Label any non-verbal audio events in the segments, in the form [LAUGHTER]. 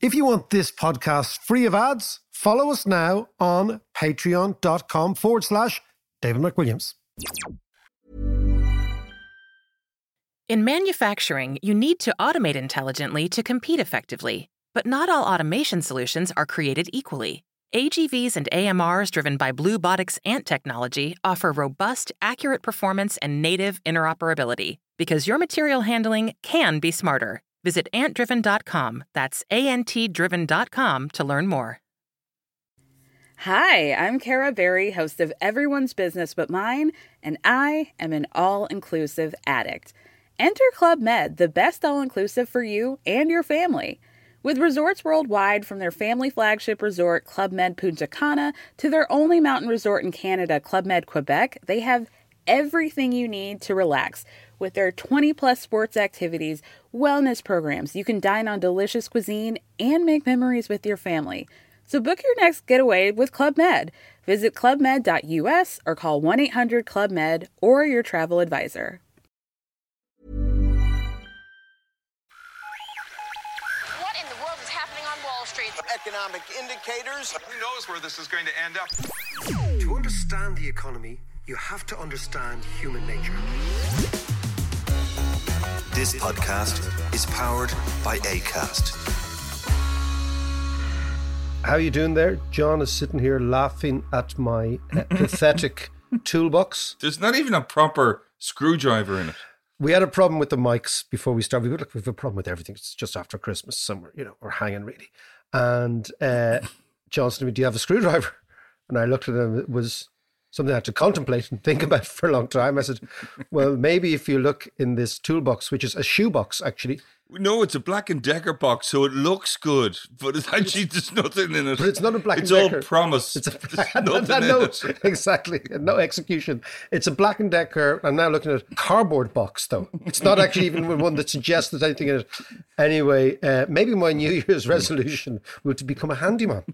If you want this podcast free of ads, follow us now on patreon.com forward slash David McWilliams. In manufacturing, you need to automate intelligently to compete effectively. But not all automation solutions are created equally. AGVs and AMRs driven by Bluebotics Ant technology offer robust, accurate performance and native interoperability because your material handling can be smarter. Visit antdriven.com, that's antdriven.com to learn more. Hi, I'm Kara Berry, host of Everyone's Business But Mine, and I am an all inclusive addict. Enter Club Med, the best all inclusive for you and your family. With resorts worldwide, from their family flagship resort, Club Med Punta Cana, to their only mountain resort in Canada, Club Med Quebec, they have everything you need to relax. With their 20 plus sports activities, wellness programs, you can dine on delicious cuisine and make memories with your family. So book your next getaway with Club Med. Visit clubmed.us or call 1 800 Club Med or your travel advisor. What in the world is happening on Wall Street? Economic indicators. Who knows where this is going to end up? To understand the economy, you have to understand human nature. This podcast is powered by ACAST. How are you doing there? John is sitting here laughing at my uh, [LAUGHS] pathetic toolbox. There's not even a proper screwdriver in it. We had a problem with the mics before we started. We look, we have a problem with everything. It's just after Christmas, somewhere, you know, we're hanging really. And uh, [LAUGHS] John said to me, "Do you have a screwdriver?" And I looked at him. It was something I had to contemplate and think [LAUGHS] about for a long time. I said, "Well, maybe if you look in this toolbox, which is a shoebox, actually, No, it's a Black and Decker box, so it looks good, but it's actually there's nothing in it. But it's not a Black It's and all promise. It's a [LAUGHS] [LAUGHS] in no, it. [LAUGHS] exactly no execution. It's a Black and Decker. I'm now looking at a cardboard box though. It's not actually even one that suggests there's anything in it. Anyway, uh, maybe my New Year's resolution will to become a handyman.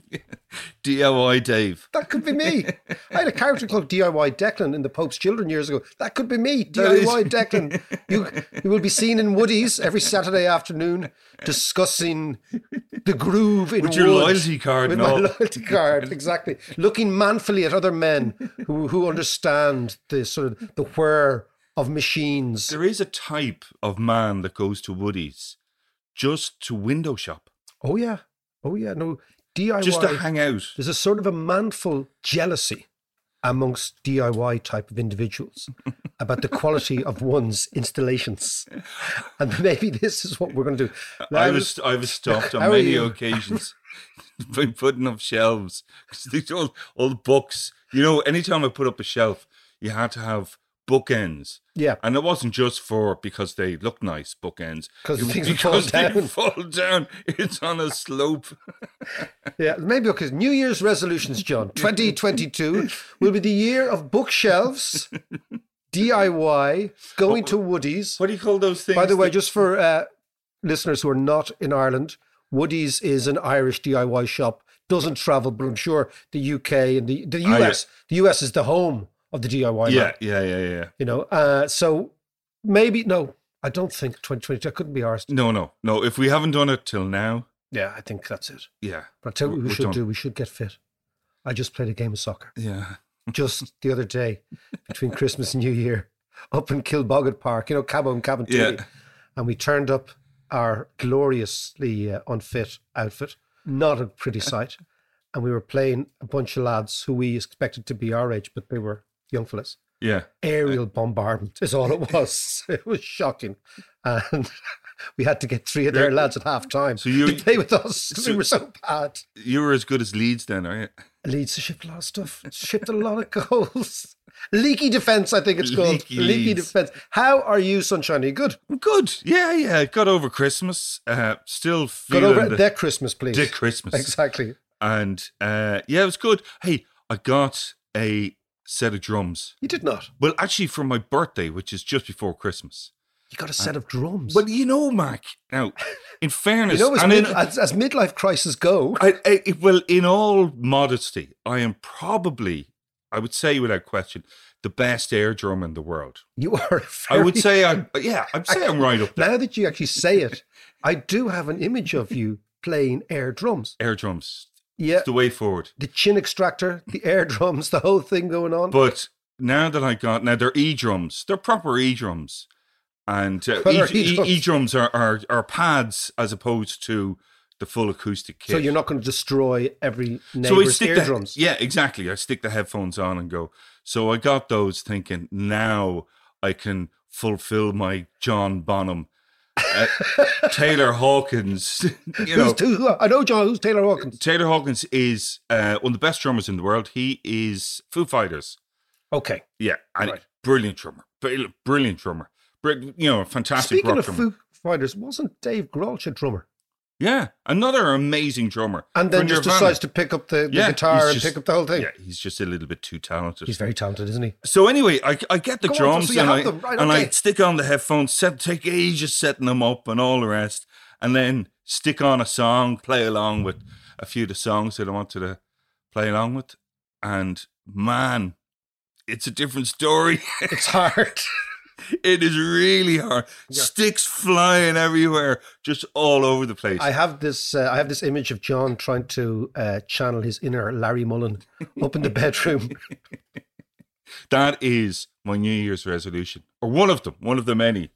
DIY Dave. That could be me. I had a character called DIY Declan in the Pope's Children years ago. That could be me, DIY Declan. You, you will be seen in Woody's every Saturday afternoon discussing the groove in With your wood. loyalty card With and my loyalty card, exactly. Looking manfully at other men who, who understand the sort of the whir of machines. There is a type of man that goes to Woody's just to window shop, Oh yeah, oh yeah. No DIY. just to hang out. There's a sort of a manful jealousy amongst DIY type of individuals [LAUGHS] about the quality of one's installations. [LAUGHS] And maybe this is what we're going to do. I was I was stopped [LAUGHS] on many occasions by putting up shelves 'Cause these all all the books. You know, anytime I put up a shelf, you had to have bookends. Yeah. And it wasn't just for because they look nice bookends. It things fall because [LAUGHS] they down. fall down. It's on a slope. Yeah, maybe because New Year's resolutions, John, [LAUGHS] 2022 will be the year of bookshelves, [LAUGHS] DIY, going to Woody's. What do you call those things? By the way, that- just for uh, listeners who are not in Ireland, Woody's is an Irish DIY shop. Doesn't travel, but I'm sure the UK and the, the Ah, yeah. US, the US is the home of the DIY. yeah, man, yeah, yeah, yeah. you know. Uh, so maybe no, I don't think 2022. I couldn't be arsed. No, no, no. If we haven't done it till now, Yeah, I think that's it. yeah, But I'll tell you what we should done. do. We should get fit. I just played a game of soccer. yeah. [LAUGHS] just the other day between Christmas and New Year up in Kilbogget Park, you know, Cabo and Cabinteely. Yeah. And we turned up our gloriously uh, unfit outfit, not a pretty sight. And we were playing a bunch of lads who we expected to be our age, but they were young fellas. Yeah. Aerial bombardment is all it was. [LAUGHS] it was shocking. And [LAUGHS] we had to get three of their lads at half time So you- to play with us. [LAUGHS] 'cause we so- were so bad. You were as good as Leeds then, are you? Leeds shipped a lot of stuff. Shipped a lot of goals. Leaky defense, I think it's called. Leaky Leaky defense. How are you, Sunshine? Are you good? I'm good. Yeah, yeah. Got over Christmas. Uh, still Got feeling over the. That Christmas, please. the Christmas. Exactly. And uh, yeah, it was good. Hey, I got a set of drums. You did not. Well, actually, for my birthday, which is just before Christmas. You got a uh, set of drums. Well, you know, Mac. Now, in [LAUGHS] fairness, you know, as, mid, in, as, as midlife crises go, I, I, well, in all modesty, I am probably, I would say without question, the best air drum in the world. you are. I would say, I [LAUGHS] yeah, I'd say I'm right up there. Now that you actually say it, I do have an image of you [LAUGHS] playing air drums. Air drums. Yeah, It's the way forward. the chin extractor, the air [LAUGHS] drums, the whole thing going on. But now that I got now they're e drums. They're proper e drums, and uh, e e-drums? e drums are, are are pads as opposed to the full acoustic kit. so you're not going to destroy every So neighbor's the, eardrums. yeah, exactly. I stick the headphones on and go. So I got those thinking now I can fulfill my John Bonham, uh, Taylor Hawkins. You know, who, I know John. Who's Taylor Hawkins? Taylor Hawkins is uh, one of the best drummers in the world. He is Foo Fighters. Okay. Yeah, and Right. brilliant drummer, brilliant, brilliant drummer. You know, fantastic Speaking of drummer. Foo Fighters, wasn't Dave Grohl a drummer? Yeah, another amazing drummer. And then just Nirvana. decides to pick up the, the Yeah, guitar and just- pick up the whole thing. Yeah, he's just a little bit too talented. He's very talented, isn't he? So anyway, I, I get the Go on, drums so and, I, right, and I stick on the headphones, set, take ages setting them up and all the rest, and then stick on a song, play along with a few of the songs that I wanted to play along with, and man, it's a different story. It's hard. [LAUGHS] it is really hard. Sticks flying everywhere, just all over the place. I have this. Uh, I have this image of John trying to uh, channel his inner Larry Mullen up in the bedroom. [LAUGHS] that is my New Year's resolution, or one of them, one of the many,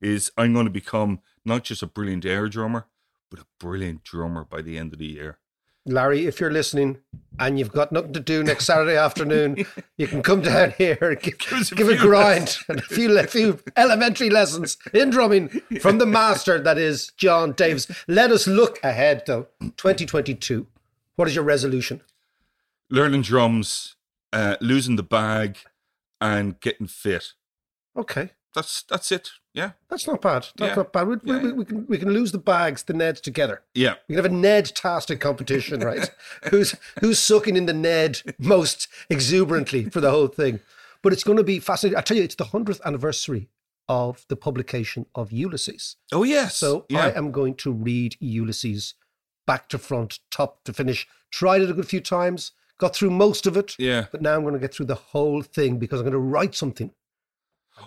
is I'm going to become not just a brilliant air drummer, but a brilliant drummer by the end of the year. Larry, if you're listening and you've got nothing to do next Saturday afternoon, [LAUGHS] you can come down here and give, us a give a few grind and a few, a few elementary lessons in drumming from the master that is John Davis. Let us look ahead, though. 2022. What is your resolution? Learning drums, uh, losing the bag, and getting fit. Okay, That's that's it. Yeah, that's not bad. That's Yeah. not bad. We, we, Yeah. we, we can we can lose the bags, the Neds together. yeah. We can have a Ned-tastic competition, right? [LAUGHS] who's who's sucking in the Ned most exuberantly for the whole thing? But it's going to be fascinating. I tell you, it's the hundredth anniversary of the publication of Ulysses. Oh yes. So. I am going to read Ulysses back to front, top to finish. Tried it a good few times, got through most of it, yeah. but now I'm going to get through the whole thing because I'm going to write something.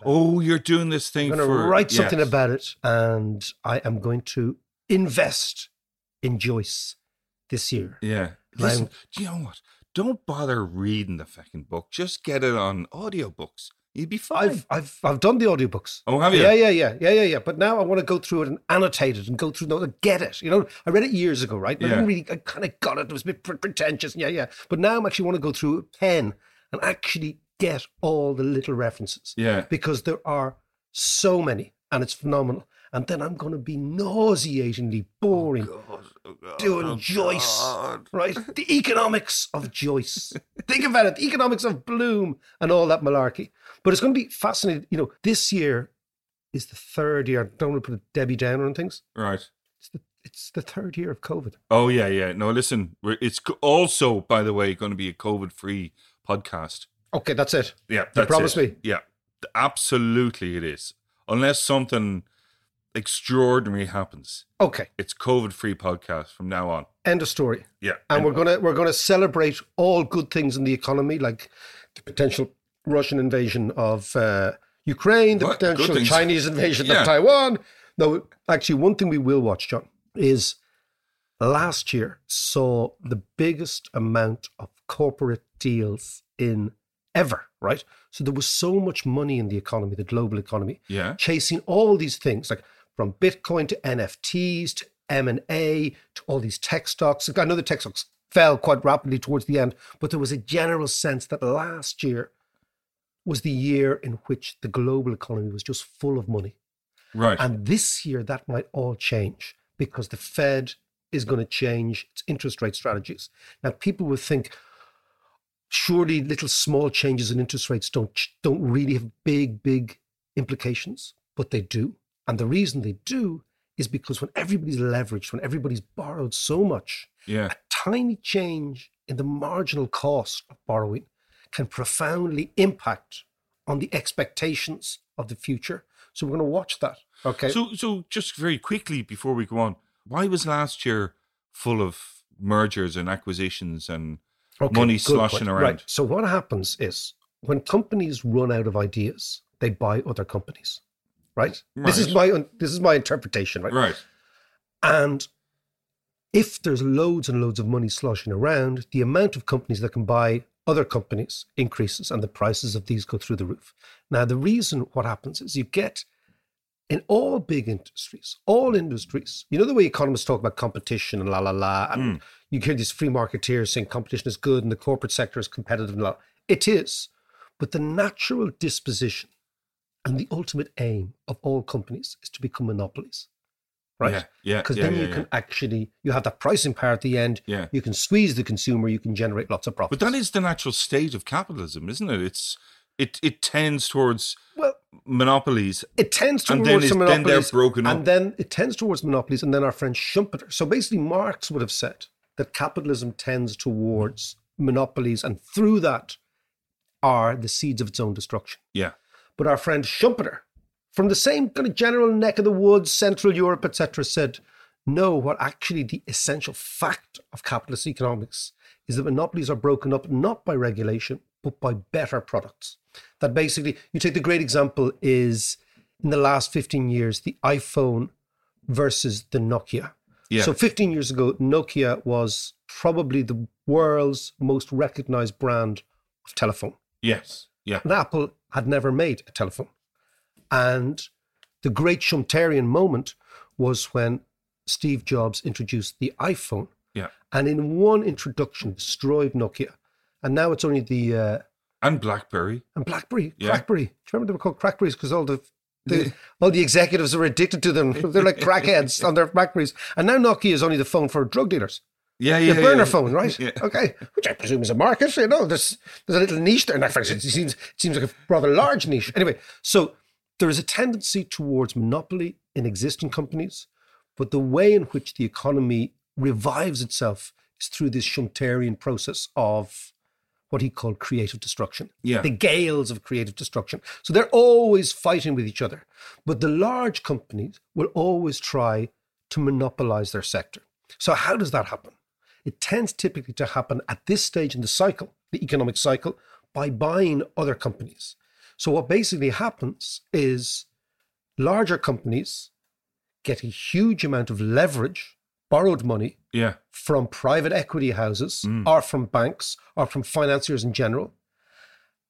Oh, you're doing this thing I'm going to write something yes. about it, and I am going to invest in Joyce this year. Yeah. Listen, do you know what? Don't bother reading the fucking book. Just get it on audiobooks. You'd be fine. I've I've I've done the audiobooks. oh, have you? Yeah, yeah, yeah, yeah, yeah, yeah. But now I want to go through it and annotate it and go through those, get it. You know, I read it years ago, right? But I didn't really, I kind of got it. It was a bit pretentious. Yeah, yeah. But now I'm actually want to go through a pen and actually get all the little references Yeah. because there are so many and it's phenomenal. And then I'm going to be nauseatingly oh, boring oh, doing Oh, Joyce, God. right? [LAUGHS] The economics of Joyce. Think about it, the economics of Bloom and all that malarkey. But it's going to be fascinating. You know, this year is the third year. I don't want to put a Debbie Downer on things. Right. It's the, it's the third year of COVID. Oh yeah, yeah. No, listen. It's also, by the way, going to be a COVID-free podcast. Okay, that's it. Yeah, that's promise it. me? Yeah, absolutely, it is. Unless something extraordinary happens, Okay, it's COVID-free podcast from now on. end of story. Yeah, And we're gonna we're gonna celebrate all good things in the economy, like the potential Russian invasion of uh, Ukraine, the What? Potential. Chinese invasion Yeah. of Taiwan. No, actually, one thing we will watch, John, is last year saw the biggest amount of corporate deals in ever. Right, so there was so much money in the economy, the global economy, yeah. chasing all these things like from Bitcoin to NFTs to M and A to all these tech stocks. I know the tech stocks fell quite rapidly towards the end, but there was a general sense that last year was the year in which the global economy was just full of money. Right. And this year that might all change because the Fed is going to change its interest rate strategies. Now people would think surely little small changes in interest rates don't don't really have big big implications, but they do. And the reason they do is because when everybody's leveraged, when everybody's borrowed so much, yeah. a tiny change in the marginal cost of borrowing can profoundly impact on the expectations of the future. So we're going to watch that. Okay. So, so just very quickly before we go on, why was last year full of mergers and acquisitions and Okay, money sloshing around? Right. So what happens is when companies run out of ideas, they buy other companies. Right. This is my this is my interpretation. Right. Right. And if there's loads and loads of money sloshing around, the amount of companies that can buy other companies increases and the prices of these go through the roof. Now, the reason what happens is you get in all big industries, all industries, you know the way economists talk about competition and la la la, and mm. you hear these free marketeers saying competition is good and the corporate sector is competitive and la. It is, but the natural disposition and the ultimate aim of all companies is to become monopolies, right? Yeah, yeah, Because yeah, then yeah, you yeah. can actually you have that pricing power at the end. Yeah. you can squeeze the consumer. You can generate lots of profits. But that is the natural state of capitalism, isn't it? It's it it tends towards well, monopolies. It tends And towards then it's- some then they're monopolies, broken up. and then it tends towards monopolies, and then our friend Schumpeter. So basically, Marx would have said that capitalism tends towards monopolies, and through that are the seeds of its own destruction. Yeah. But our friend Schumpeter, from the same kind of general neck of the woods, Central Europe, etc., said, no, what actually the essential fact of capitalist economics is that monopolies are broken up not by regulation, but by better products. That basically, you take the great example is in the last 15 years, the iPhone versus the Nokia. Yeah. So 15 years ago, Nokia was probably the world's most recognized brand of telephone. Yes. Yeah. And Apple had never made a telephone. And the great Schumpeterian moment was when Steve Jobs introduced the iPhone. Yeah. And in one introduction, destroyed Nokia. And now it's only the uh, And BlackBerry. and BlackBerry, Yeah. Crackberry. Do you remember they were called Crackberries because all the, the all the executives were addicted to them. [LAUGHS] They're like crackheads on their Blackberries. And now Nokia is only the phone for drug dealers. Yeah, yeah. The burner yeah. phone, right? [LAUGHS] Yeah. Okay, which I presume is a market. You know, there's there's a little niche there. In fact, it seems it seems like a rather large niche. Anyway, so there is a tendency towards monopoly in existing companies, but the way in which the economy revives itself is through this Schumpeterian process of what he called creative destruction. Yeah. The gales of creative destruction. So they're always fighting with each other. But the large companies will always try to monopolize their sector. So how does that happen? It tends typically to happen at this stage in the cycle, the economic cycle, by buying other companies. So what basically happens is larger companies get a huge amount of leverage, borrowed money, Yeah. from private equity houses mm. or from banks or from financiers in general.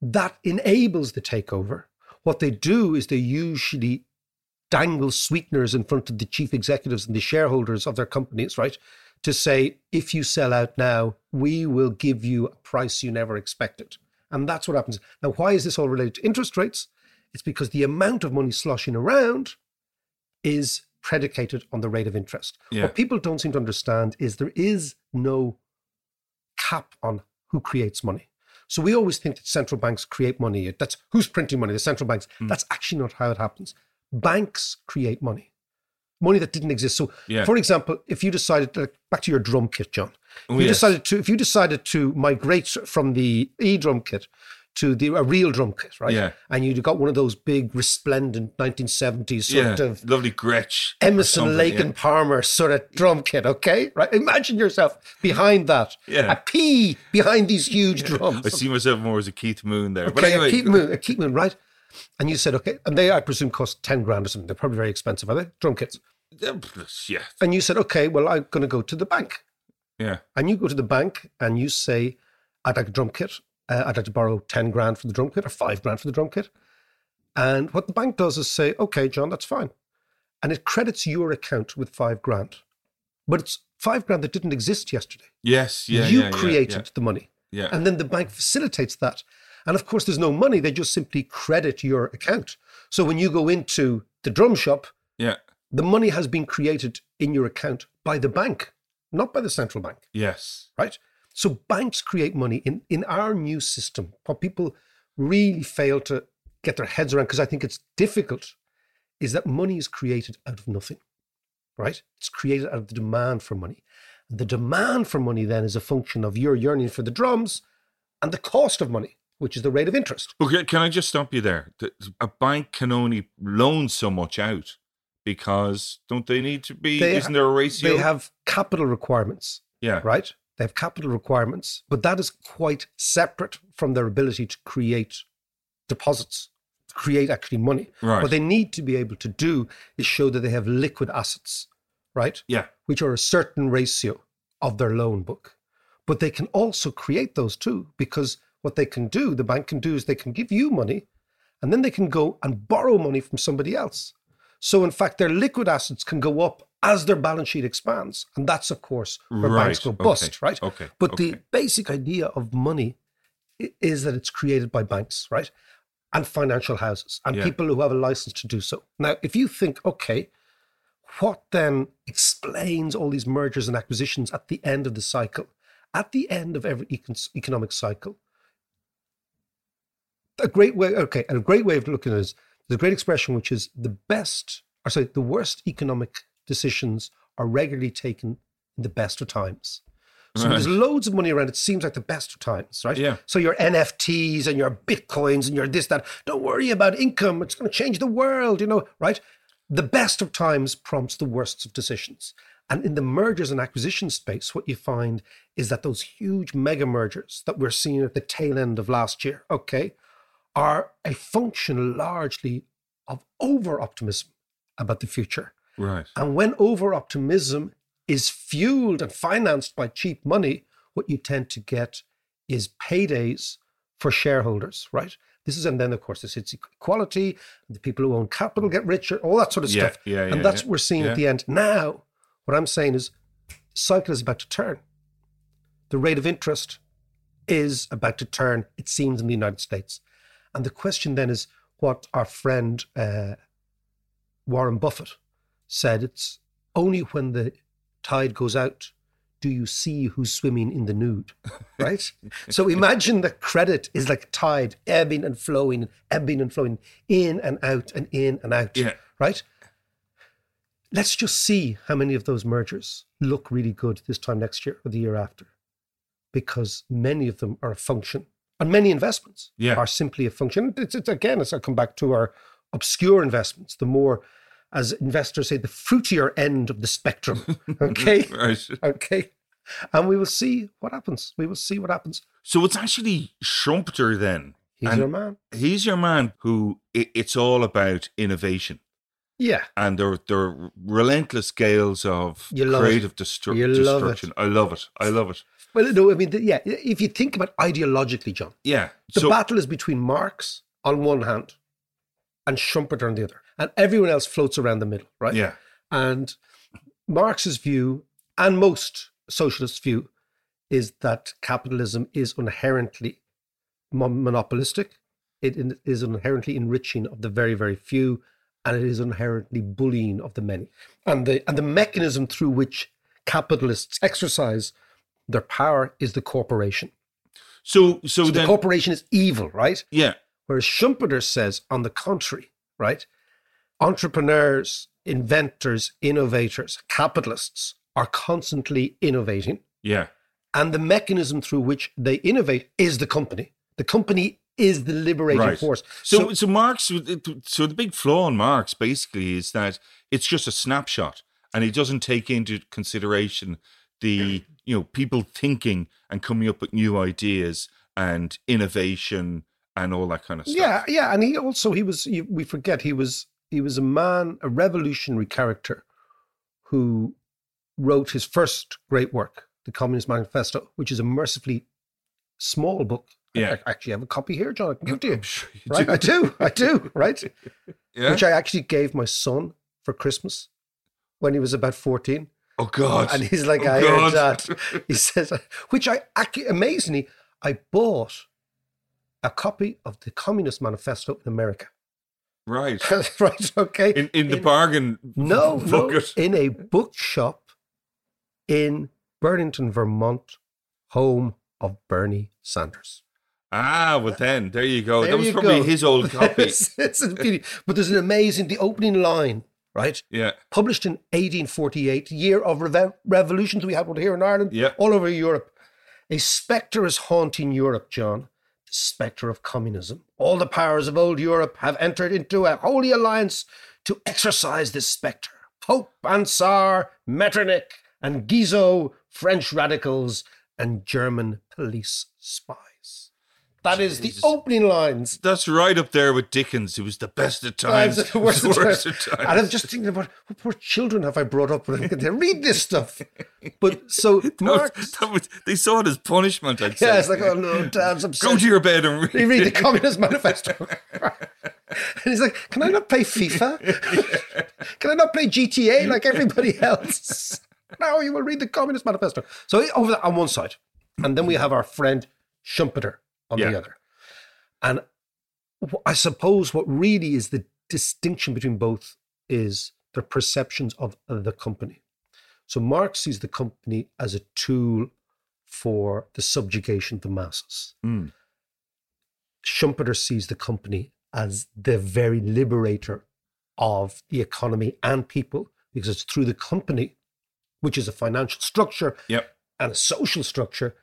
That enables the takeover. What they do is they usually dangle sweeteners in front of the chief executives and the shareholders of their companies, right? To say, if you sell out now, we will give you a price you never expected. And that's what happens. Now, why is this all related to interest rates? It's because the amount of money sloshing around is predicated on the rate of interest. Yeah. What people don't seem to understand is there is no cap on who creates money. So we always think that central banks create money. That's who's printing money, the central banks. Hmm. That's actually not how it happens. Banks create money, money that didn't exist. So, Yeah. for example, if you decided, like, back to your drum kit, John, Oh, if you yes. decided to, if you decided to migrate from the e drum kit to the a real drum kit, right? Yeah. And you got one of those big, resplendent 1970s sort yeah. of Lovely Gretsch. Emerson, Lake yeah. and Palmer sort of drum kit, okay? Right? Imagine yourself behind that. Yeah. A P behind these huge drums. I see myself more as a Keith Moon there. but Okay, anyway, a Keith Moon, a Keith Moon, right? And you said, okay, and they, I presume, cost 10 grand or something. They're probably very expensive, are they? Drum kits. yeah, And you said, okay, well, I'm going to go to the bank. yeah, And you go to the bank and you say, I'd like a drum kit. Uh, I'd like to borrow 10 grand for the drum kit or five grand for the drum kit. And what the bank does is say, okay, John, that's fine. And it credits your account with five grand. But it's five grand that didn't exist yesterday. yes, yeah. you yeah, yeah, created the money. Yeah, yeah. And then the bank facilitates that. And of course, there's no money. They just simply credit your account. So when you go into the drum shop, yeah. the money has been created in your account by the bank, not by the central bank Yes. right? So banks create money in in our new system. What people really fail to get their heads around, because I think it's difficult, is that money is created out of nothing, right? It's created out of the demand for money. And the demand for money then is a function of your yearning for the drums and the cost of money, which is the rate of interest. Okay, can I just stop you there? A bank can only loan so much out because don't they need to be? They isn't there a ratio? They have capital requirements. yeah, right? They have capital requirements, but that is quite separate from their ability to create deposits, create actually money. Right. What they need to be able to do is show that they have liquid assets, right? Yeah. Which are a certain ratio of their loan book. But they can also create those too, because what they can do, the bank can do, is they can give you money and then they can go and borrow money from somebody else. So, in fact, their liquid assets can go up as their balance sheet expands. And that's, of course, where banks go bust, okay, right? okay, But the basic idea of money is that it's created by banks, right? And financial houses and Yeah. people who have a license to do so. Now, if you think, okay, what then explains all these mergers and acquisitions at the end of the cycle? At the end of every econ- economic cycle, a great way, okay, and a great way of looking at it is a great expression which is the best, or sorry, the worst economic decisions are regularly taken in the best of times. So when there's loads of money around, it seems like the best of times, right? Yeah. So your NFTs and your bitcoins and your this, that, don't worry about income. It's going to change the world, you know, right? The best of times prompts the worst of decisions. And in the mergers and acquisition space, what you find is that those huge mega mergers that we're seeing at the tail end of last year, okay, are a function largely of over optimism about the future. Right. And when over optimism is fueled and financed by cheap money, what you tend to get is paydays for shareholders, right? This is, and then of course, this hits equality, and the people who own capital get richer, all that sort of Yeah, stuff. yeah, yeah, and that's what we're seeing at the end. Now, what I'm saying is the cycle is about to turn. The rate of interest is about to turn, it seems, in the United States. And the question then is what our friend uh, Warren Buffett said it's only when the tide goes out do you see who's swimming in the nude, [LAUGHS] right? so imagine that credit is like tide, ebbing and flowing, ebbing and flowing, in and out and in and out, Yeah. right? Let's just see how many of those mergers look really good this time next year or the year after, because many of them are a function, and many investments Yeah. are simply a function. It's, it's again, as I come back to our obscure investments, the more, as investors say, the fruitier end of the spectrum. [LAUGHS] Okay, [LAUGHS] Right. okay, and we will see what happens. We will see what happens. So it's actually Schumpeter then. He's And your man. He's your man who i it's all about innovation Yeah, and their their relentless gales of love it. creative destru- You love it. destruction. I love it. I love it. well, no, I mean, the- yeah. If you think about ideologically, John, Yeah. The so battle is between Marx on one hand and Schumpeter on the other, and everyone else floats around the middle, right? yeah. And Marx's view and most socialists' view is that capitalism is inherently monopolistic. It is inherently enriching of the very, very few, and it is inherently bullying of the many. And the and the mechanism through which capitalists exercise their power is the corporation. So so, So the corporation is evil, right? yeah. Whereas Schumpeter says, on the contrary, right? Entrepreneurs, inventors, innovators, capitalists are constantly innovating. Yeah. And the mechanism through which they innovate is the company. The company is the liberating Right. force. So, so Marx, so the big flaw in Marx basically is that it's just a snapshot, and he doesn't take into consideration the you know people thinking and coming up with new ideas and innovation and all that kind of stuff. yeah, yeah. And he also, he was, we forget, he was, he was a man, a revolutionary character who wrote his first great work, The Communist Manifesto, which is a mercifully small book. I- Yeah. I actually have a copy here, John. I can give it to you. Sure you Right, do. I do, I do, [LAUGHS] right? Yeah. Which I actually gave my son for Christmas when he was about 14. oh God! And he's like, Oh, I heard that. He [LAUGHS] says, which I amazingly, I bought a copy of the Communist Manifesto in America. Right [LAUGHS] right, okay. in in the bargain. no, no, in a bookshop in Burlington, Vermont, home of Bernie Sanders. Ah, well then there you go. There that was probably go. his old [LAUGHS] copy. it's, it's a beauty. But there's an amazing, the opening line, right? yeah. published in 1848, year of revolutions. We had one here in Ireland, Yeah. all over Europe. A spectre is haunting Europe, John. Spectre of communism. All the powers of old Europe have entered into a holy alliance to exorcise this spectre. Pope and Tsar, Metternich and Guizot, French radicals, and German police spies. That is Jesus. the opening lines. That's right up there with Dickens. It was the best of times, Times, the worst [LAUGHS] of worst times. of And I'm just thinking about what poor children have I brought up with they read this stuff. But so That Mark, was- that was- they saw it as punishment. I'd say. yeah, it's like, oh no, Dad's [LAUGHS] Go to your bed and read. Read the Communist Manifesto. [LAUGHS] and he's like, Can I not play FIFA? Can I not play GTA like everybody else? No, you will read the Communist Manifesto. So over on one side. And then we have our friend Schumpeter on Yeah. the other. And I suppose what really is the distinction between both is their perceptions of the company. So Marx sees the company as a tool for the subjugation of the masses. Mm. Schumpeter sees the company as the very liberator of the economy and people because it's through the company, which is a financial structure Yep. and a social structure,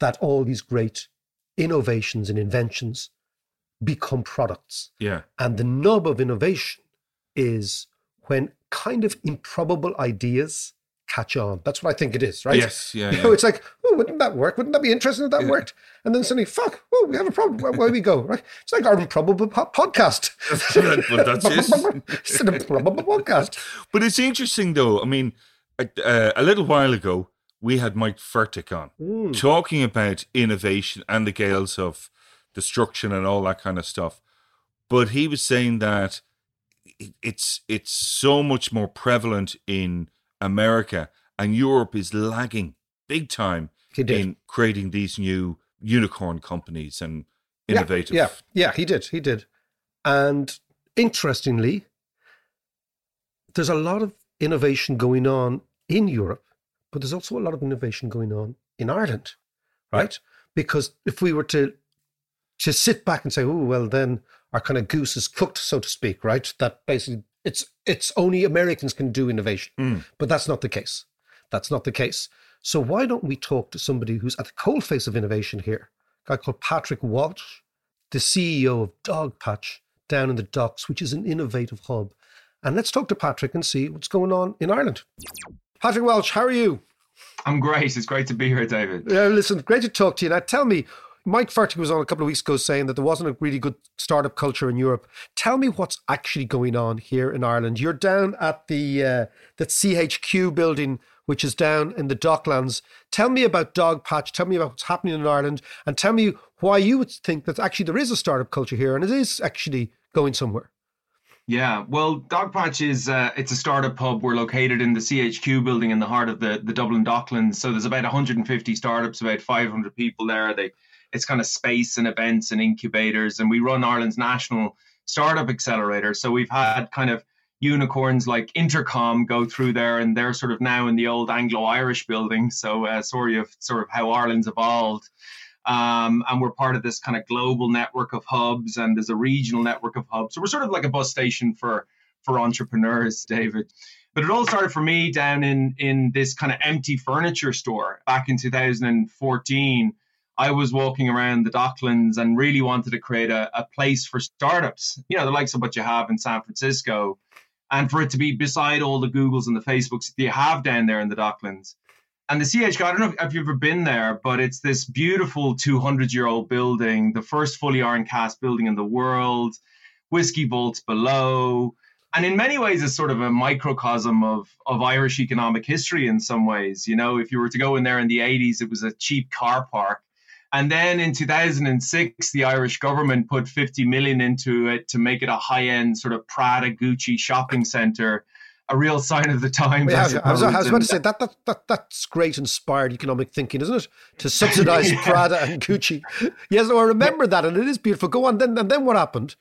that all these great innovations and inventions become products. Yeah. And the nub of innovation is when kind of improbable ideas catch on. That's what I think it is, right? Yes. Yeah. You yeah. know, it's like, oh, wouldn't that work? Wouldn't that be interesting if that Yeah. worked? And then suddenly, fuck, oh, we have a problem. Where, where we go? Right? It's like our improbable po- podcast. [LAUGHS] Well, that's it. it's an improbable podcast. But it's interesting, though. I mean, uh, a little while ago, we had Mike Furtick on Mm. talking about innovation and the gales of destruction and all that kind of stuff. But he was saying that it's it's so much more prevalent in America, and Europe is lagging big time in creating these new unicorn companies and Yeah, innovative. Yeah, yeah, he did. He did. And interestingly, there's a lot of innovation going on in Europe, but there's also a lot of innovation going on in Ireland, right? Because if we were to to sit back and say, oh well, then our kind of goose is cooked, so to speak, right? That basically it's it's only Americans can do innovation, Mm. but that's not the case. That's not the case. So why don't we talk to somebody who's at the coalface of innovation here? A guy called Patrick Walsh, the CEO of Dogpatch down in the docks, which is an innovative hub. And let's talk to Patrick and see what's going on in Ireland. Patrick Walsh, how are you? I'm great. It's great to be here, David. Yeah, listen, great to talk to you. Now, tell me, Mike Furtick was on a couple of weeks ago saying that there wasn't a really good startup culture in Europe. Tell me what's actually going on here in Ireland. You're down at the uh, the CHQ building, which is down in the Docklands. Tell me about Dogpatch. Tell me about what's happening in Ireland, and tell me why you would think that actually there is a startup culture here, and it is actually going somewhere. Yeah, well, Dogpatch is uh, it's a startup hub. We're located in the CHQ building in the heart of the the Dublin Docklands. So there's about 150 startups, about 500 people there. They it's kind of space and events and incubators, and we run Ireland's national startup accelerator. So we've had kind of unicorns like Intercom go through there, and they're sort of now in the old Anglo-Irish building. So uh, sort of sort of how Ireland's evolved. Um, and we're part of this kind of global network of hubs, and there's a regional network of hubs. So we're sort of like a bus station for for entrepreneurs, David. But it all started for me down in in this kind of empty furniture store back in 2014. I was walking around the Docklands and really wanted to create a, a place for startups, you know, the likes of what you have in San Francisco, and for it to be beside all the Googles and the Facebooks that you have down there in the Docklands. And the CHQ, I don't know if you've ever been there, but it's this beautiful 200 year old building, the first fully iron cast building in the world, whiskey vaults below. And in many ways, it's sort of a microcosm of, of Irish economic history in some ways. You know, if you were to go in there in the 80s, it was a cheap car park. And then in 2006, the Irish government put 50 million into it to make it a high end sort of Prada Gucci shopping center, a real sign of the times. Yeah, I, I, was, I was about to say that, that that that's great inspired economic thinking, isn't it? To subsidize [LAUGHS] Prada and Gucci. Yes, no, I remember that, and it is beautiful. Go on, then and then what happened?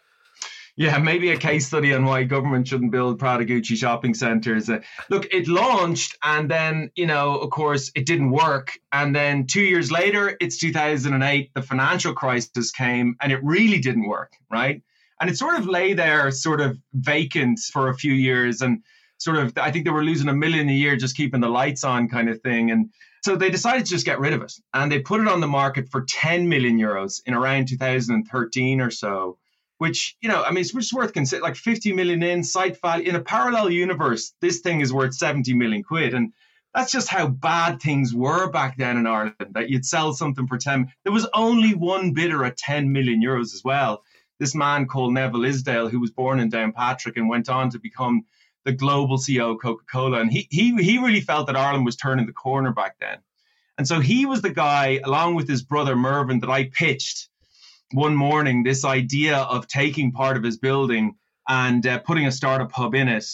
Yeah, maybe a case study on why government shouldn't build Prada Gucci shopping centers. Uh, look, it launched and then, you know, of course, it didn't work. And then two years later, it's 2008, the financial crisis came and it really didn't work, right? And it sort of lay there, sort of vacant for a few years. And sort of, I think they were losing a million a year just keeping the lights on kind of thing. And so they decided to just get rid of it. And they put it on the market for 10 million euros in around 2013 or so which you know, I mean, it's just worth considering. Like 50 million in site value in a parallel universe, this thing is worth 70 million quid. And that's just how bad things were back then in Ireland. That you'd sell something for ten. There was only one bidder at ten million euros as well. This man called Neville Isdell, who was born in Downpatrick and went on to become the global CEO of Coca Cola, and he he he really felt that Ireland was turning the corner back then. And so he was the guy, along with his brother Mervyn, that I pitched one morning this idea of taking part of his building and uh, putting a startup hub in it.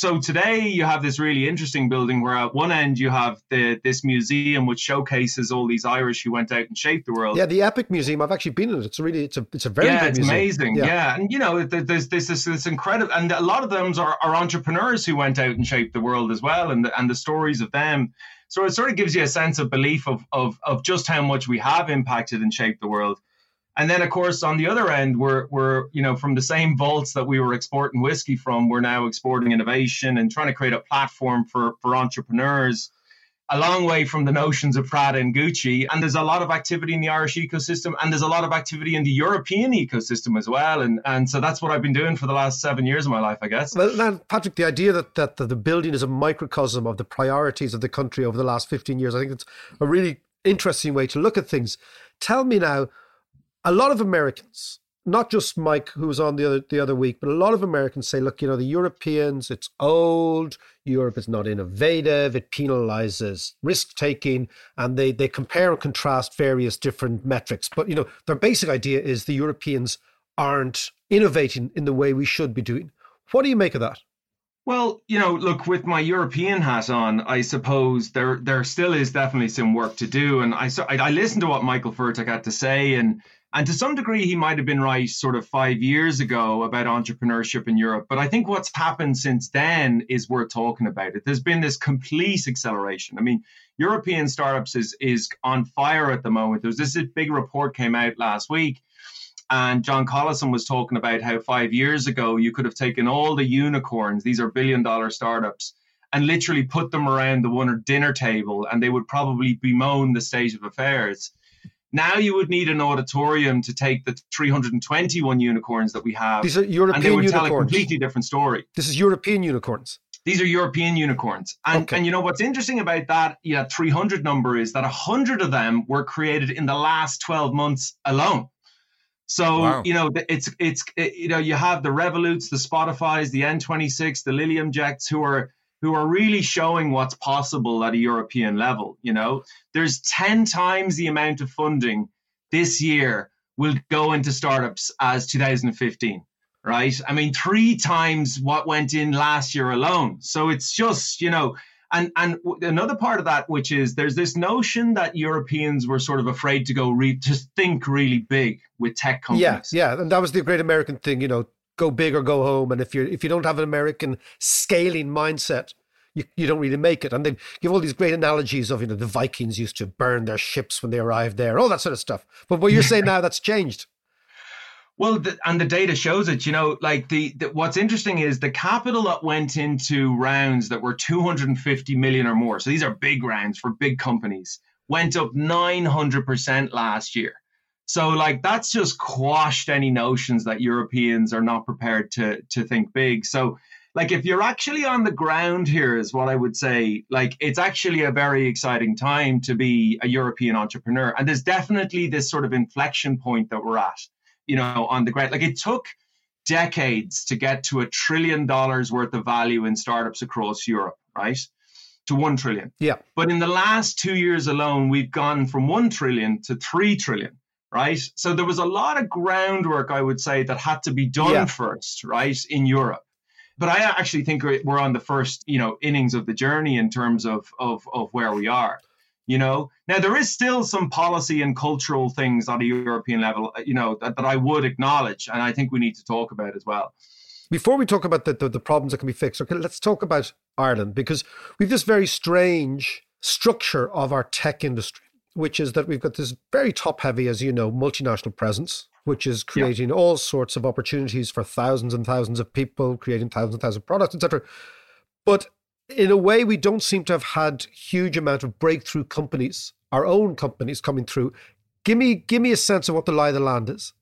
So today you have this really interesting building where at one end you have the this museum which showcases all these Irish who went out and shaped the world. Yeah, the Epic Museum. I've actually been in it. It's really, it's a, it's a very yeah, it's museum. amazing. Yeah. Yeah. and you know, there's this this this incredible, and a lot of them are, are entrepreneurs who went out and shaped the world as well, and the, and the stories of them. So it sort of gives you a sense of belief of of of just how much we have impacted and shaped the world. And then, of course, on the other end, we're we're you know from the same vaults that we were exporting whiskey from, we're now exporting innovation and trying to create a platform for for entrepreneurs. A long way from the notions of Prada and Gucci, and there's a lot of activity in the Irish ecosystem, and there's a lot of activity in the European ecosystem as well, and and so that's what I've been doing for the last seven years of my life, I guess. Well, Patrick, the idea that, that the, the building is a microcosm of the priorities of the country over the last 15 years, I think it's a really interesting way to look at things. Tell me now, a lot of Americans, not just Mike, who was on the other the other week, but a lot of Americans say, look, you know, the Europeans, it's old. Europe is not innovative. It penalizes risk taking, and they they compare and contrast various different metrics. But you know, their basic idea is the Europeans aren't innovating in the way we should be doing. What do you make of that? Well, you know, look, with my European hat on, I suppose there there still is definitely some work to do. And I I listened to what Michael Furtick had to say, and and to some degree, he might have been right sort of five years ago about entrepreneurship in Europe. But I think what's happened since then is worth talking about. It there's been this complete acceleration. I mean, European startups is is on fire at the moment. There was this big report came out last week and John Collison was talking about how five years ago you could have taken all the unicorns, these are billion dollar startups, and literally put them around the one dinner table and they would probably bemoan the state of affairs. Now you would need an auditorium to take the 321 unicorns that we have. These are European and they would unicorns. tell a completely different story. This is European unicorns. These are European unicorns. And, Okay. and you know what's interesting about that yeah, 300 number is that 100 of them were created in the last 12 months alone. So Wow. you know it's it's it- you know you have the Revoluts, the Spotify's, the N26, the Lilium Jets who are who are really showing what's possible at a European level. You know, there's 10 times the amount of funding this year will go into startups as 2015 right? I mean, three times what went in last year alone. So it's just, you know, and and w- another part of that, which is there's this notion that Europeans were sort of afraid to go re- to think really big with tech companies. Yeah, yeah, and that was the great American thing, you know, go big or go home. And if you if you don't have an American scaling mindset, you, you don't really make it. And they give all these great analogies of you know the Vikings used to burn their ships when they arrived there, all that sort of stuff. But what you're saying now that's changed. Well, the, and the data shows it. You know, like the, the what's interesting is the capital that went into rounds that were 250 million or more. So these are big rounds for big companies. Went up 900 percent last year. So like that's just quashed any notions that Europeans are not prepared to to think big. So like if you're actually on the ground here is what I would say. Like it's actually a very exciting time to be a European entrepreneur. And there's definitely this sort of inflection point that we're at you know, on the ground. Like it took decades to get to a trillion dollars worth of value in startups across Europe, right? To one trillion. Yeah. But in the last two years alone, we've gone from one trillion to three trillion, right? So there was a lot of groundwork, I would say, that had to be done Yeah. first, right, in Europe. But I actually think we're on the first, you know, innings of the journey in terms of of of where we are you know now there is still some policy and cultural things on a european level uh, you know that, that i would acknowledge and i think we need to talk about as well Before we talk about the, the, the problems that can be fixed, okay, let's talk about Ireland because we've this very strange structure of our tech industry, which is that we've got this very top heavy, as you know, multinational presence, which is creating all sorts of opportunities for thousands and thousands of people, creating thousands and thousands of products, etc. But in a way, we don't seem to have had huge amount of breakthrough companies, our own companies coming through. Give me, give me a sense of what the lie of the land is.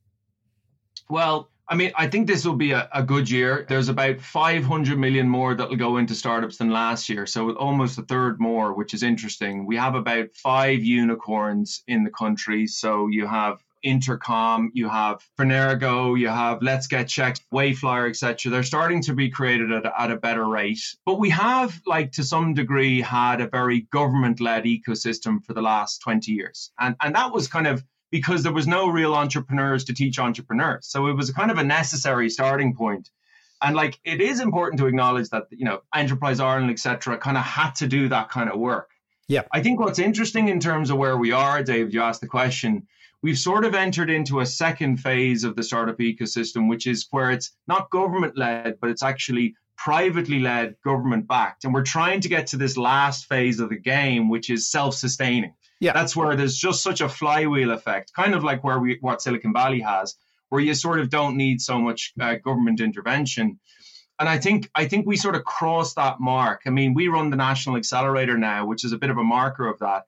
well I mean, I think this will be a, a good year. There's about 500 million more that will go into startups than last year. So almost a third more, which is interesting. We have about five unicorns in the country. So you have Intercom, you have Fenergo, you have LetsGetChecked, Wayflyer, etc. They're starting to be created at, at a better rate. But we have, like, to some degree, had a very government led ecosystem for the last 20 years. And, and that was kind of because there was no real entrepreneurs to teach entrepreneurs. So it was kind of a necessary starting point. And like it is important to acknowledge that you know Enterprise Ireland, etc., kind of had to do that kind of work. Yeah. I think what's interesting in terms of where we are, Dave, you asked the question. We've sort of entered into a second phase of the startup ecosystem, which is where it's not government led, but it's actually privately led, government backed. And we're trying to get to this last phase of the game, which is self sustaining. Yeah. That's where there's just such a flywheel effect, kind of like where we what Silicon Valley has, where you sort of don't need so much uh, government intervention. And I think I think we sort of crossed that mark. I mean, we run the National Accelerator now, which is a bit of a marker of that.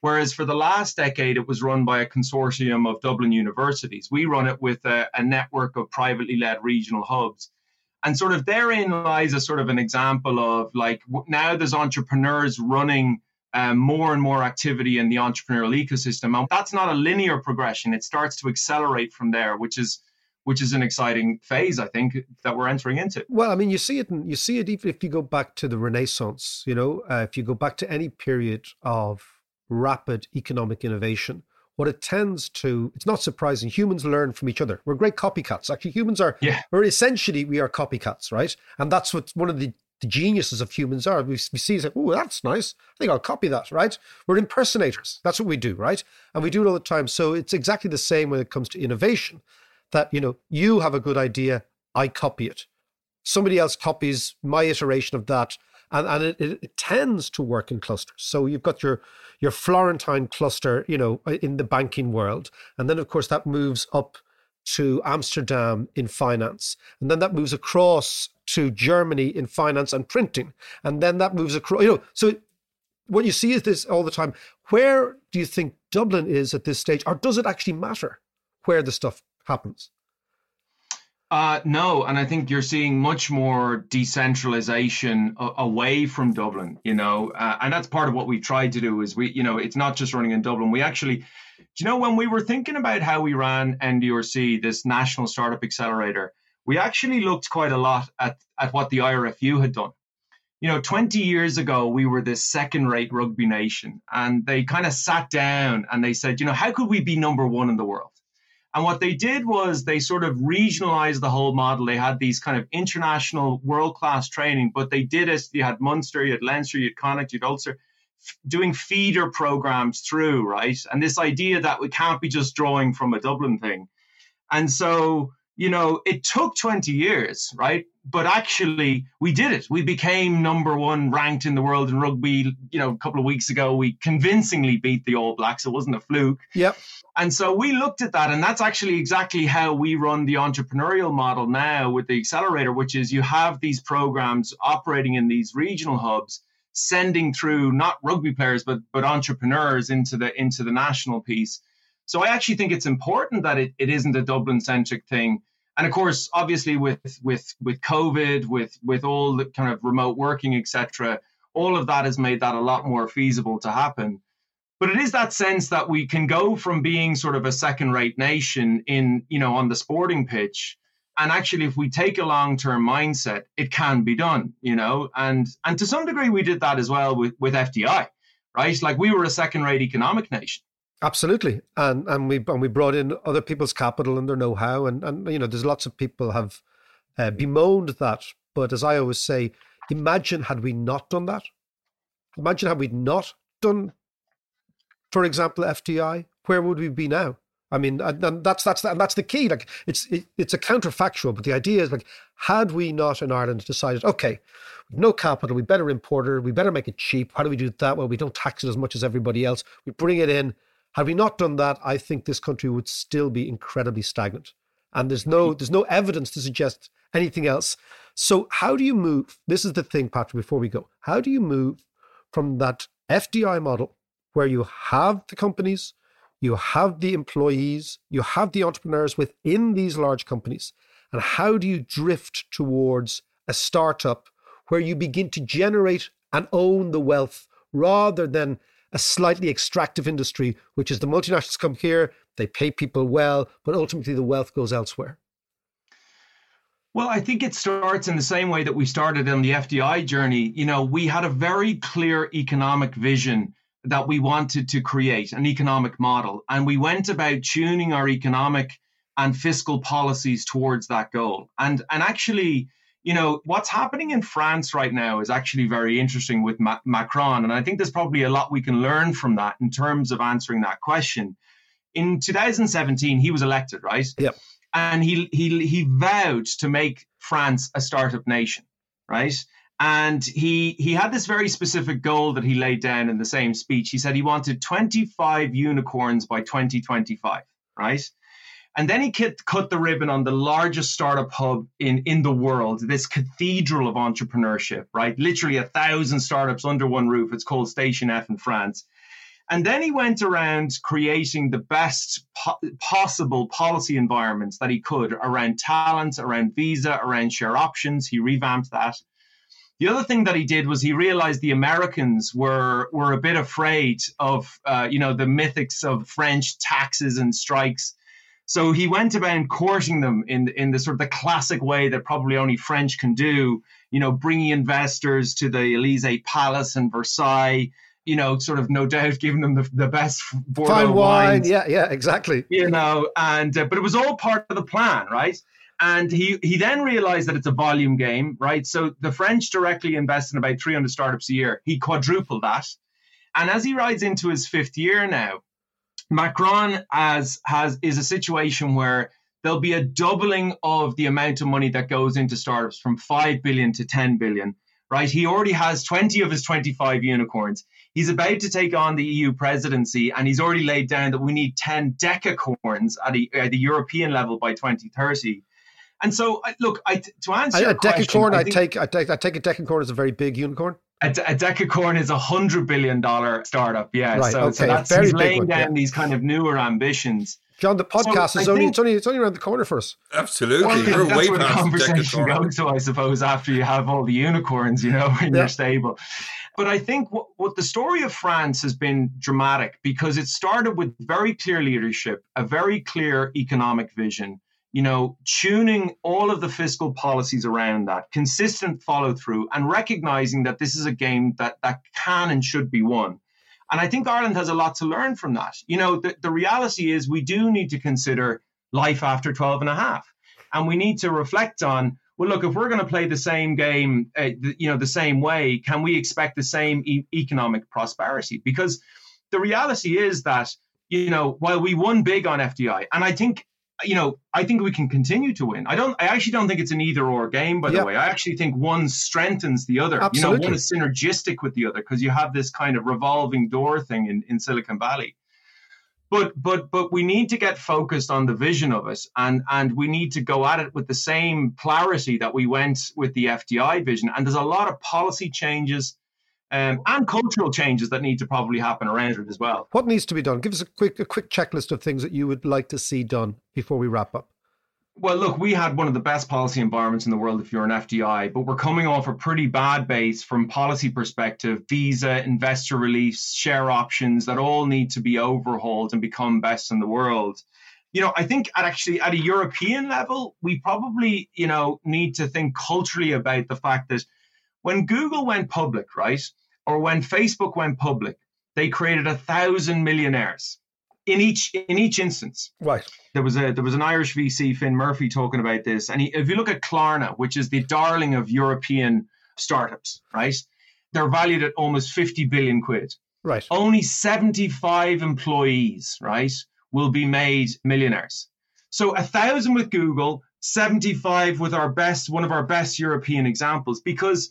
Whereas for the last decade, it was run by a consortium of Dublin universities. We run it with a, a network of privately led regional hubs. And sort of therein lies a sort of an example of like now there's entrepreneurs running um, more and more activity in the entrepreneurial ecosystem. And that's not a linear progression. It starts to accelerate from there, which is which is an exciting phase, I think, that we're entering into. Well, I mean, you see it, you see it even if you go back to the Renaissance. You know, uh, if you go back to any period of rapid economic innovation, what it tends to, it's not surprising. Humans learn from each other. We're great copycats. Actually, humans are, yeah. we're essentially, we are copycats, right? And that's what one of the the geniuses of humans are. We, we see, like, oh, that's nice. I think I'll copy that, right? We're impersonators. That's what we do, right? And we do it all the time. So it's exactly the same when it comes to innovation that, you know, you have a good idea, I copy it. Somebody else copies my iteration of that. And, and it, it, it tends to work in clusters. So you've got your your Florentine cluster, you know, in the banking world. And then, of course, that moves up to Amsterdam in finance. And then that moves across to Germany in finance and printing. And then that moves across, you know, so what you see is this all the time. Where do you think Dublin is at this stage? Or does it actually matter where the stuff happens? Uh, no, and I think you're seeing much more decentralization a- away from Dublin. You know, uh, and that's part of what we tried to do. Is we, you know, it's not just running in Dublin. We actually, do you know, when we were thinking about how we ran NDRC, this National Startup Accelerator, we actually looked quite a lot at, at what the IRFU had done. You know, 20 years ago, we were this second rate rugby nation, and they kind of sat down and they said, you know, how could we be number one in the world? And what they did was they sort of regionalized the whole model. They had these kind of international world class training, but they did it. You had Munster, you had Leinster, you had Connacht, you had Ulster, doing feeder programs through, right? And this idea that we can't be just drawing from a Dublin thing. And so you know, it took 20 years, right? But actually, we did it. We became number one ranked in the world in rugby. You know, a couple of weeks ago, we convincingly beat the All Blacks. It wasn't a fluke. Yep. And so we looked at that, and that's actually exactly how we run the entrepreneurial model now with the accelerator, which is you have these programs operating in these regional hubs, sending through not rugby players but but entrepreneurs into the into the national piece so I actually think it's important that it, it isn't a Dublin centric thing. And of course, obviously with with with COVID, with with all the kind of remote working, etc., all of that has made that a lot more feasible to happen. But it is that sense that we can go from being sort of a second rate nation in, you know, on the sporting pitch. And actually, if we take a long term mindset, it can be done, you know, and and to some degree we did that as well with, with FDI, right? Like we were a second rate economic nation Absolutely, and and we and we brought in other people's capital and their know-how, and and you know, there's lots of people have uh, bemoaned that, but as I always say, imagine had we not done that. Imagine had we not done, for example, FDI. Where would we be now? I mean, and that's that's and that's the key. Like it's it, it's a counterfactual, but the idea is like, had we not in Ireland decided, okay, no capital, we better import it, we better make it cheap. How do we do that? Well, we don't tax it as much as everybody else. We bring it in had we not done that, I think this country would still be incredibly stagnant. And there's no there's no evidence to suggest anything else. So how do you move? This is the thing, Patrick, before we go. How do you move from that FDI model where you have the companies, you have the employees, you have the entrepreneurs within these large companies, And how do you drift towards a startup where you begin to generate and own the wealth rather than a slightly extractive industry, which is the multinationals come here, they pay people well, but ultimately the wealth goes elsewhere? Well, I think it starts in the same way that we started on the FDI journey. You know, we had a very clear economic vision that we wanted to create, an economic model, and we went about tuning our economic and fiscal policies towards that goal. And and actually, you know, what's happening in France right now is actually very interesting with Ma- Macron, and I think there's probably a lot we can learn from that in terms of answering that question. In 2017, he was elected, right? Yep and he he he vowed to make France a startup nation, right? And he he had this very specific goal that he laid down in the same speech. He said he wanted 25 unicorns by 2025, right? And then he cut, the ribbon on the largest startup hub in, in the world, this cathedral of entrepreneurship, right? Literally a thousand startups under one roof. It's called Station F in France. And then he went around creating the best po- possible policy environments that he could around talent, around visa, around share options. He revamped that. The other thing that he did was he realized the Americans were were a bit afraid of uh, you know the mythics of French taxes and strikes. So he went about courting them in in the sort of the classic way that probably only French can do. You know, bringing investors to the Elysee Palace and Versailles you know, sort of no doubt giving them the, the best Bordeaux fine wine. wines, Yeah, yeah, exactly. You know, and uh, but it was all part of the plan, right? And he he then realized that it's a volume game, right? So the French directly invest in about 300 startups a year. He quadrupled that, and as he rides into his fifth year now, Macron as has is a situation where there'll be a doubling of the amount of money that goes into startups from 5 billion to 10 billion right? He already has 20 of his 25 unicorns. He's about to take on the EU presidency, and he's already laid down that we need 10 decacorns at, a, at the European level by 2030. And so, look, I, to answer a, a decacorn, question, I, I, take, I take I take a decacorn as a very big unicorn. A, a decacorn is a hundred billion dollar startup. Yeah, right, so, okay. so that's very he's laying one, down yeah. these kind of newer ambitions. John, the podcast So is only think- it's only it's only around the corner for us. Absolutely. Well, You're that's way where the conversation decacorn. goes to, I suppose, after you have all the unicorns, you know, [LAUGHS] in Yeah. your stable. But I think what, what the story of France has been dramatic because it started with very clear leadership, a very clear economic vision, you know, tuning all of the fiscal policies around that, consistent follow through, and recognizing that this is a game that, that can and should be won. And I think Ireland has a lot to learn from that. You know, the, the reality is we do need to consider life after 12 and a half. And we need to reflect on, well, look, if we're going to play the same game, uh, you know, the same way, can we expect the same e- economic prosperity? Because the reality is that, you know, while we won big on FDI, and I think, you know, I think we can continue to win. I don't, I actually don't think it's an either or game, by the way. I actually think one strengthens the other. Absolutely. You know, one is synergistic with the other because you have this kind of revolving door thing in, in Silicon Valley. But but but we need to get focused on the vision of us, and and we need to go at it with the same clarity that we went with the FDI vision. And there's a lot of policy changes um, and cultural changes that need to probably happen around it as well. What needs to be done? Give us a quick a quick checklist of things that you would like to see done before we wrap up. Well, look, we had one of the best policy environments in the world if you're an FDI, but we're coming off a pretty bad base from policy perspective. Visa, investor reliefs, share options that all need to be overhauled and become best in the world. You know, I think at actually at a European level, we probably, you know, need to think culturally about the fact that when Google went public, right, or when Facebook went public, they created a thousand millionaires in each in each instance Right. there was a there was an Irish VC Finn Murphy talking about this, and he, if you look at Klarna, which is the darling of European startups, right? They're valued at almost fifty billion quid. Right. Only seventy five employees, right, will be made millionaires. So a thousand with Google, seventy five with our best one of our best European examples, because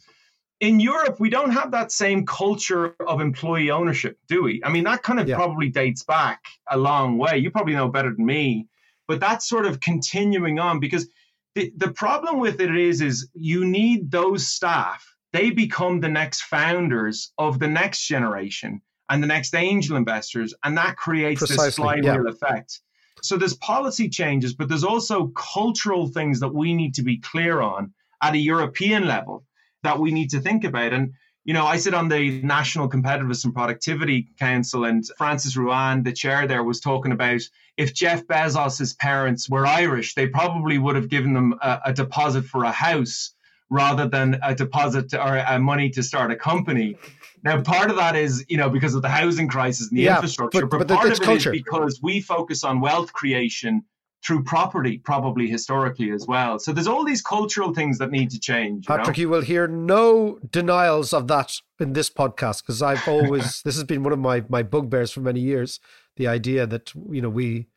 in Europe, we don't have that same culture of employee ownership, do we? I mean, that kind of Yeah. probably dates back a long way. You probably know better than me, but that's sort of continuing on because the, the problem with it is, is you need those staff. They become the next founders of the next generation and the next angel investors, and that creates this Precisely, flywheel yeah. effect. So there's policy changes, but there's also cultural things that we need to be clear on at a European level that we need to think about. And you know, I sit on the National Competitiveness and Productivity Council, and Frances Ruane, the chair there, was talking about if Jeff Bezos' parents were Irish, they probably would have given them a, a deposit for a house rather than a deposit to, or a money to start a company. Now, part of that is, you know, because of the housing crisis and the Yeah, infrastructure, but- but, but part of it is culture. because we focus on wealth creation through property, probably historically as well. So there's all these cultural things that need to change. You Patrick, know? you will hear no denials of that in this podcast because I've always [LAUGHS] this has been one of my my bugbears for many years. The idea that you know we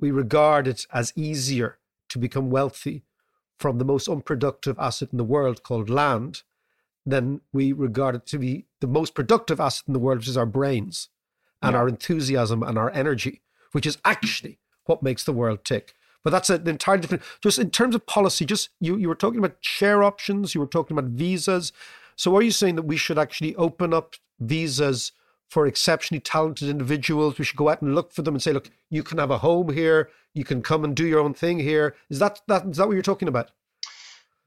we regard it as easier to become wealthy from the most unproductive asset in the world called land than we regard it to be the most productive asset in the world, which is our brains and Yeah. our enthusiasm and our energy, which is actually what makes the world tick. But that's an entirely different. Just in terms of policy, just you you were talking about share options, you were talking about visas. So are you saying that we should actually open up visas for exceptionally talented individuals? We should go out and look for them and say, look, you can have a home here, you can come and do your own thing here. Is that that is that what you're talking about?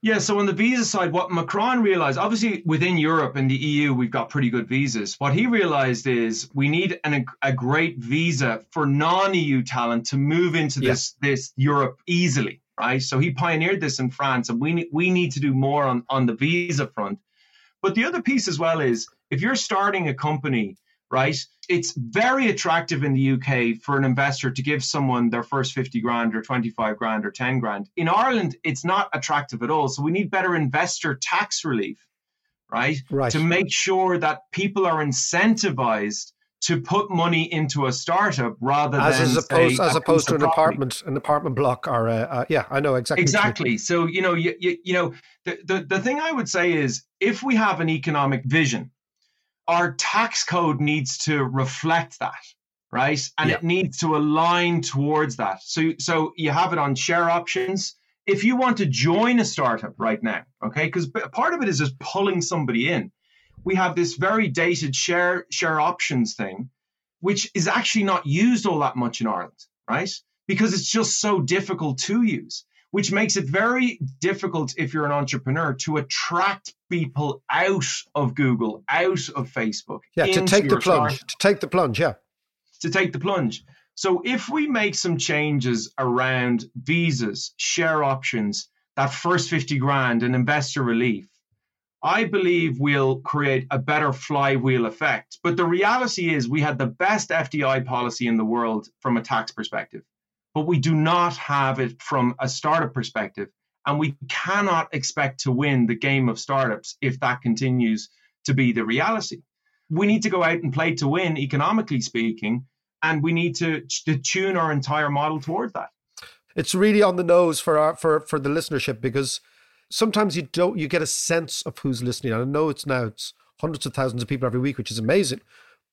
Yeah, so on the visa side, what Macron realized, obviously within Europe and the EU, we've got pretty good visas. What he realized is we need an, a great visa for non-EU talent to move into Yeah. this this Europe easily, right? So he pioneered this in France, and we we need to do more on on the visa front. But the other piece as well is if you're starting a company, right, it's very attractive in the UK for an investor to give someone their first 50 grand or 25 grand or 10 grand. In Ireland, it's not attractive at all. So we need better investor tax relief, right? Right. To make sure that people are incentivized to put money into a startup rather As than as opposed as opposed to an property. apartment, an apartment block or a, yeah, I know exactly. what you mean. Exactly. So you know, you, you, you know, the, the the thing I would say is, if we have an economic vision, our tax code needs to reflect that, right? And Yeah. it needs to align towards that. So so you have it on share options. If you want to join a startup right now, okay, because part of it is just pulling somebody in. We have this very dated share share options thing, which is actually not used all that much in Ireland, right? Because it's just so difficult to use, which makes it very difficult if you're an entrepreneur to attract people out of Google, out of Facebook. Yeah, to take the plunge, to take the plunge. Yeah, to take the plunge. So if we make some changes around visas, share options, that first 50 grand and investor relief, I believe we'll create a better flywheel effect. But the reality is we had the best FDI policy in the world from a tax perspective, but we do not have it from a startup perspective. And we cannot expect to win the game of startups if that continues to be the reality. We need to go out and play to win, economically speaking, and we need to, to tune our entire model towards that. it's really on the nose for our for for the listenership because sometimes you don't you get a sense of who's listening. I know it's now it's hundreds of thousands of people every week, which is amazing.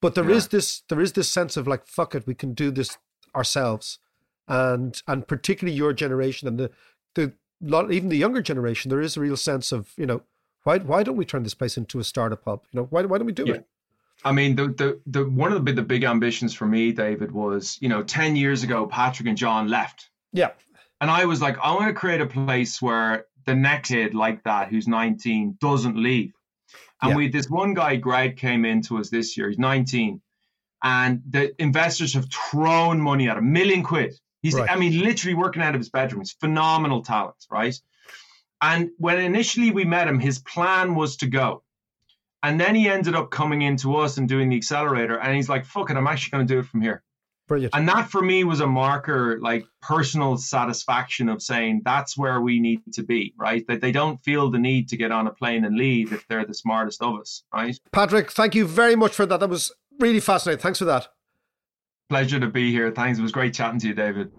But there is Yeah. this there is this sense of like fuck it, we can do this ourselves, and and particularly your generation and the the lot even the younger generation, there is a real sense of you know why why don't we turn this place into a startup hub? You know why why don't we do Yeah. it? I mean, the, the, the one of the big, the big ambitions for me, David, was, you know, 10 years ago, Patrick and John left. Yeah, And I was like, I want to create a place where the next kid like that, who's 19, doesn't leave. And Yeah. we this one guy, Greg, came into us this year. He's 19. And the investors have thrown money at him, a million quid. He's, Right. I mean, literally working out of his bedroom. He's phenomenal talent, right? And when initially we met him, his plan was to go. And then he ended up coming into us and doing the accelerator. And he's like, fuck it, I'm actually going to do it from here. brilliant. And that for me was a marker, like personal satisfaction of saying that's where we need to be, right? That they don't feel the need to get on a plane and leave if they're the smartest of us, right? Patrick, thank you very much for that. That was really fascinating. Thanks for that. Pleasure to be here. Thanks. It was great chatting to you, David.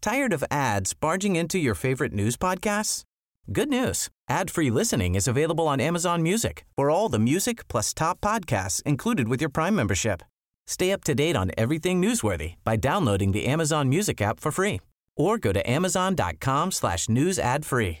Tired of ads barging into your favorite news podcasts? Good news. Ad-free listening is available on Amazon Music for all the music plus top podcasts included with your Prime membership. Stay up to date on everything newsworthy by downloading the Amazon Music app for free or go to amazon.com slash news ad free.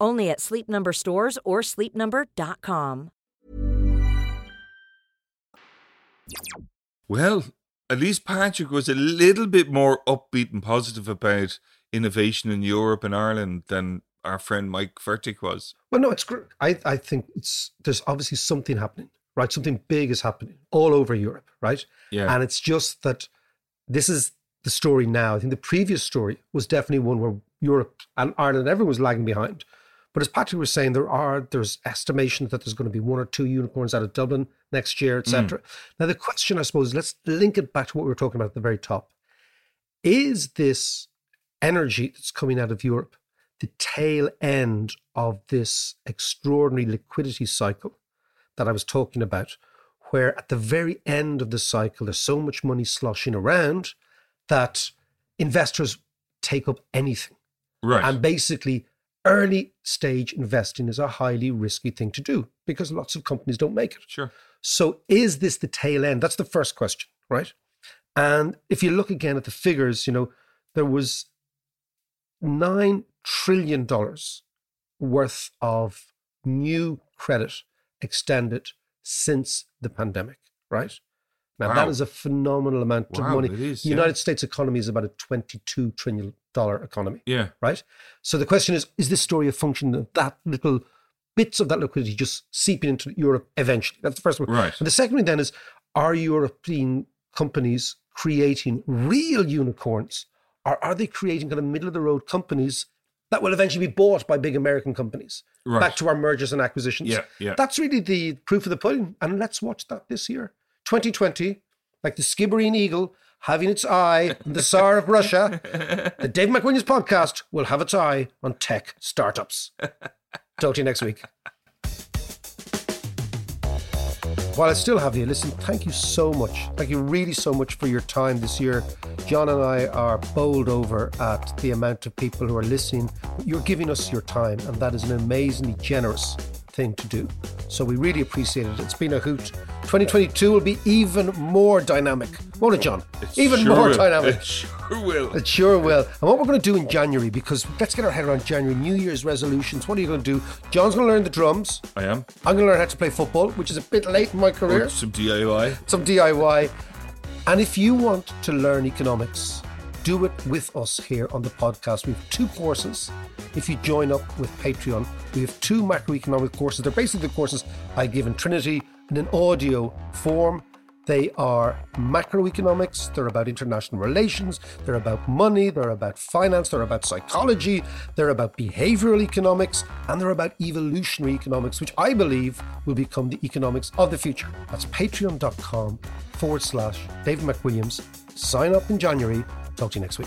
Only at Sleep Number stores or sleepnumber.com. Well, at least Patrick was a little bit more upbeat and positive about innovation in Europe and Ireland than our friend Mike Fertig was. Well, no, it's great. I, I think it's there's obviously something happening, right? Something big is happening all over Europe, right? Yeah. And it's just that this is the story now. I think the previous story was definitely one where Europe and Ireland, everyone was lagging behind. But as Patrick was saying, there are there's estimations that there's going to be one or two unicorns out of Dublin next year, etc. Hmm. Now the question, I suppose, let's link it back to what we were talking about at the very top. Is this energy that's coming out of Europe the tail end of this extraordinary liquidity cycle that I was talking about, where at the very end of the cycle, there's so much money sloshing around that investors take up anything. Right. And basically, early stage investing is a highly risky thing to do because lots of companies don't make it. Sure. So, is this the tail end? That's the first question, right? And if you look again at the figures, you know, there was $9 trillion worth of new credit extended since the pandemic, right? Now, that Wow. is a phenomenal amount of money. is, the yeah. United States economy is about a $22 trillion economy Yeah. right? So the question is: Is this story a function of that little bits of that liquidity just seeping into Europe eventually? That's the first one. Right. And the second one then is: Are European companies creating real unicorns, or are they creating kind of middle of the road companies that will eventually be bought by big American companies? Right. Back to our mergers and acquisitions. Yeah, yeah. That's really the proof of the pudding, and let's watch that this year, 2020, like the Skibbereen eagle having its eye on the Tsar of Russia. [LAUGHS] The Dave McWilliams podcast will have its eye on tech startups. Talk to you next week. While I still have you, listen, thank you so much. Thank you really so much for your time this year. John and I are bowled over at the amount of people who are listening. You're giving us your time, and that is an amazingly generous thing to do. So we really appreciate it. It's been a hoot. 2022 will be even more dynamic, won't it, John? It even sure more will. dynamic. It sure will. It sure will. And what we're going to do in January, because let's get our head around January, New Year's resolutions. What are you going to do? John's going to learn the drums. I am. I'm going to learn how to play football, which is a bit late in my career. Or some DIY. Some DIY. And if you want to learn economics, do it with us here on the podcast. We have two courses. If you join up with Patreon, we have two macroeconomic courses. They're basically the courses I give in Trinity in an audio form. They are macroeconomics, they're about international relations, they're about money, they're about finance, they're about psychology, they're about behavioral economics, and they're about evolutionary economics, which I believe will become the economics of the future. That's patreon.com forward slash David McWilliams. Sign up in January. Talk to you next week.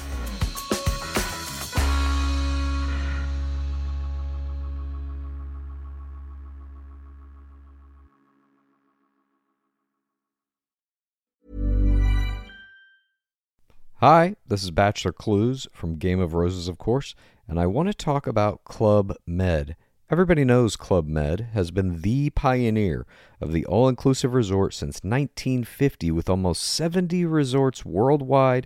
Hi, this is Bachelor Clues from Game of Roses, of course, and I want to talk about Club Med. Everybody knows Club Med has been the pioneer of the all inclusive resort since 1950, with almost 70 resorts worldwide,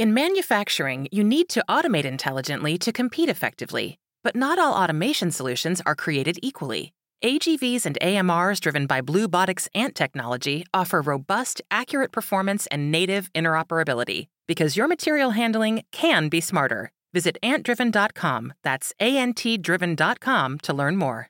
In manufacturing, you need to automate intelligently to compete effectively, but not all automation solutions are created equally. AGVs and AMRs driven by Bluebotics Ant technology offer robust, accurate performance and native interoperability because your material handling can be smarter. Visit antdriven.com, that's A N T driven.com to learn more.